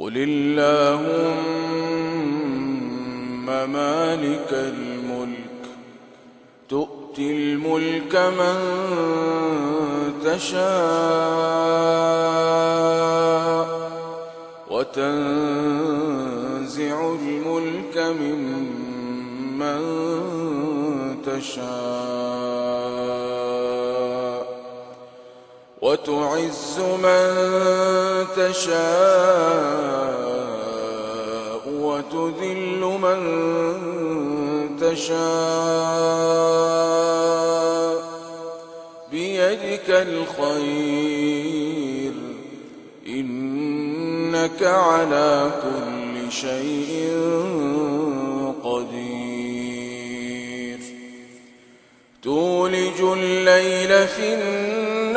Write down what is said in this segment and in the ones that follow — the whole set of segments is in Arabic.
قل اللهم مالك الملك تؤتي الملك من تشاء وتنزع الملك ممن تشاء. وتعز من تشاء وتذل من تشاء بيدك الخير. إنك على كل شيء قدير. تولج الليل في النهار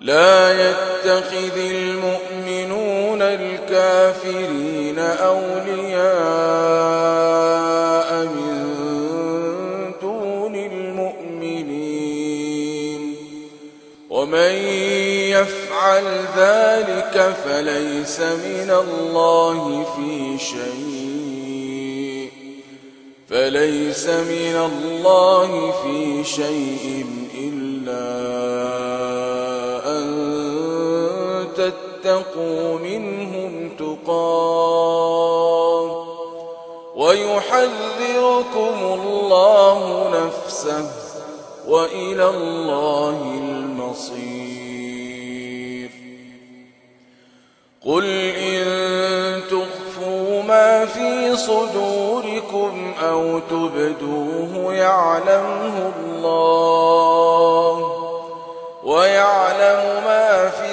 لا يتخذ المؤمنون الكافرين أولياء من دون المؤمنين. ومن يفعل ذلك فليس من الله في شيء. فليس من الله في شيء تتقوا منهم تقاة ويحذركم الله نفسه وإلى الله المصير. قل إن تخفوا ما في صدوركم أو تبدوه يعلمه الله ويعلم ما في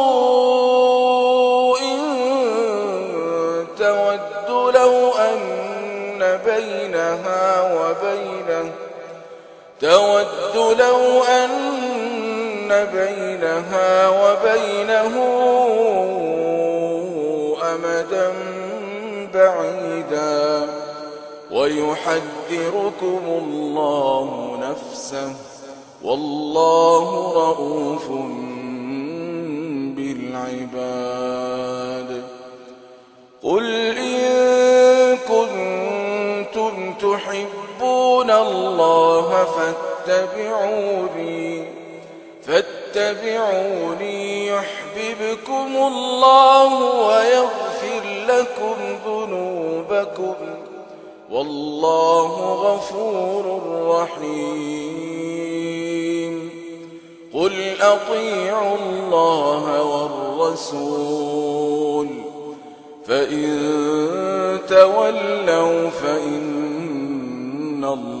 لو أن بينها وبينه تود لو أن بينها وبينه أمدا بعيدا. ويحذركم الله نفسه والله رؤوف بالعباد. قل الله فاتبعوني فاتبعوني يحببكم الله ويغفر لكم ذنوبكم. والله غفور رحيم. قل أطيعوا الله والرسول فإن تولوا فإن الله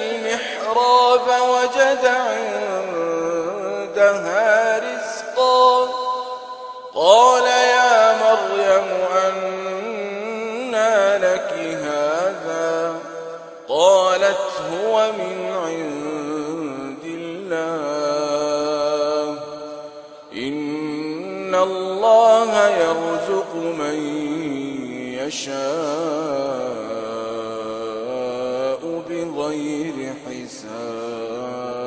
المحراب وجد عندها رزقا. قال يا مريم أنى لك هذا؟ قالت هو من عند الله. إن الله يرزق من يشاء. غير حساب.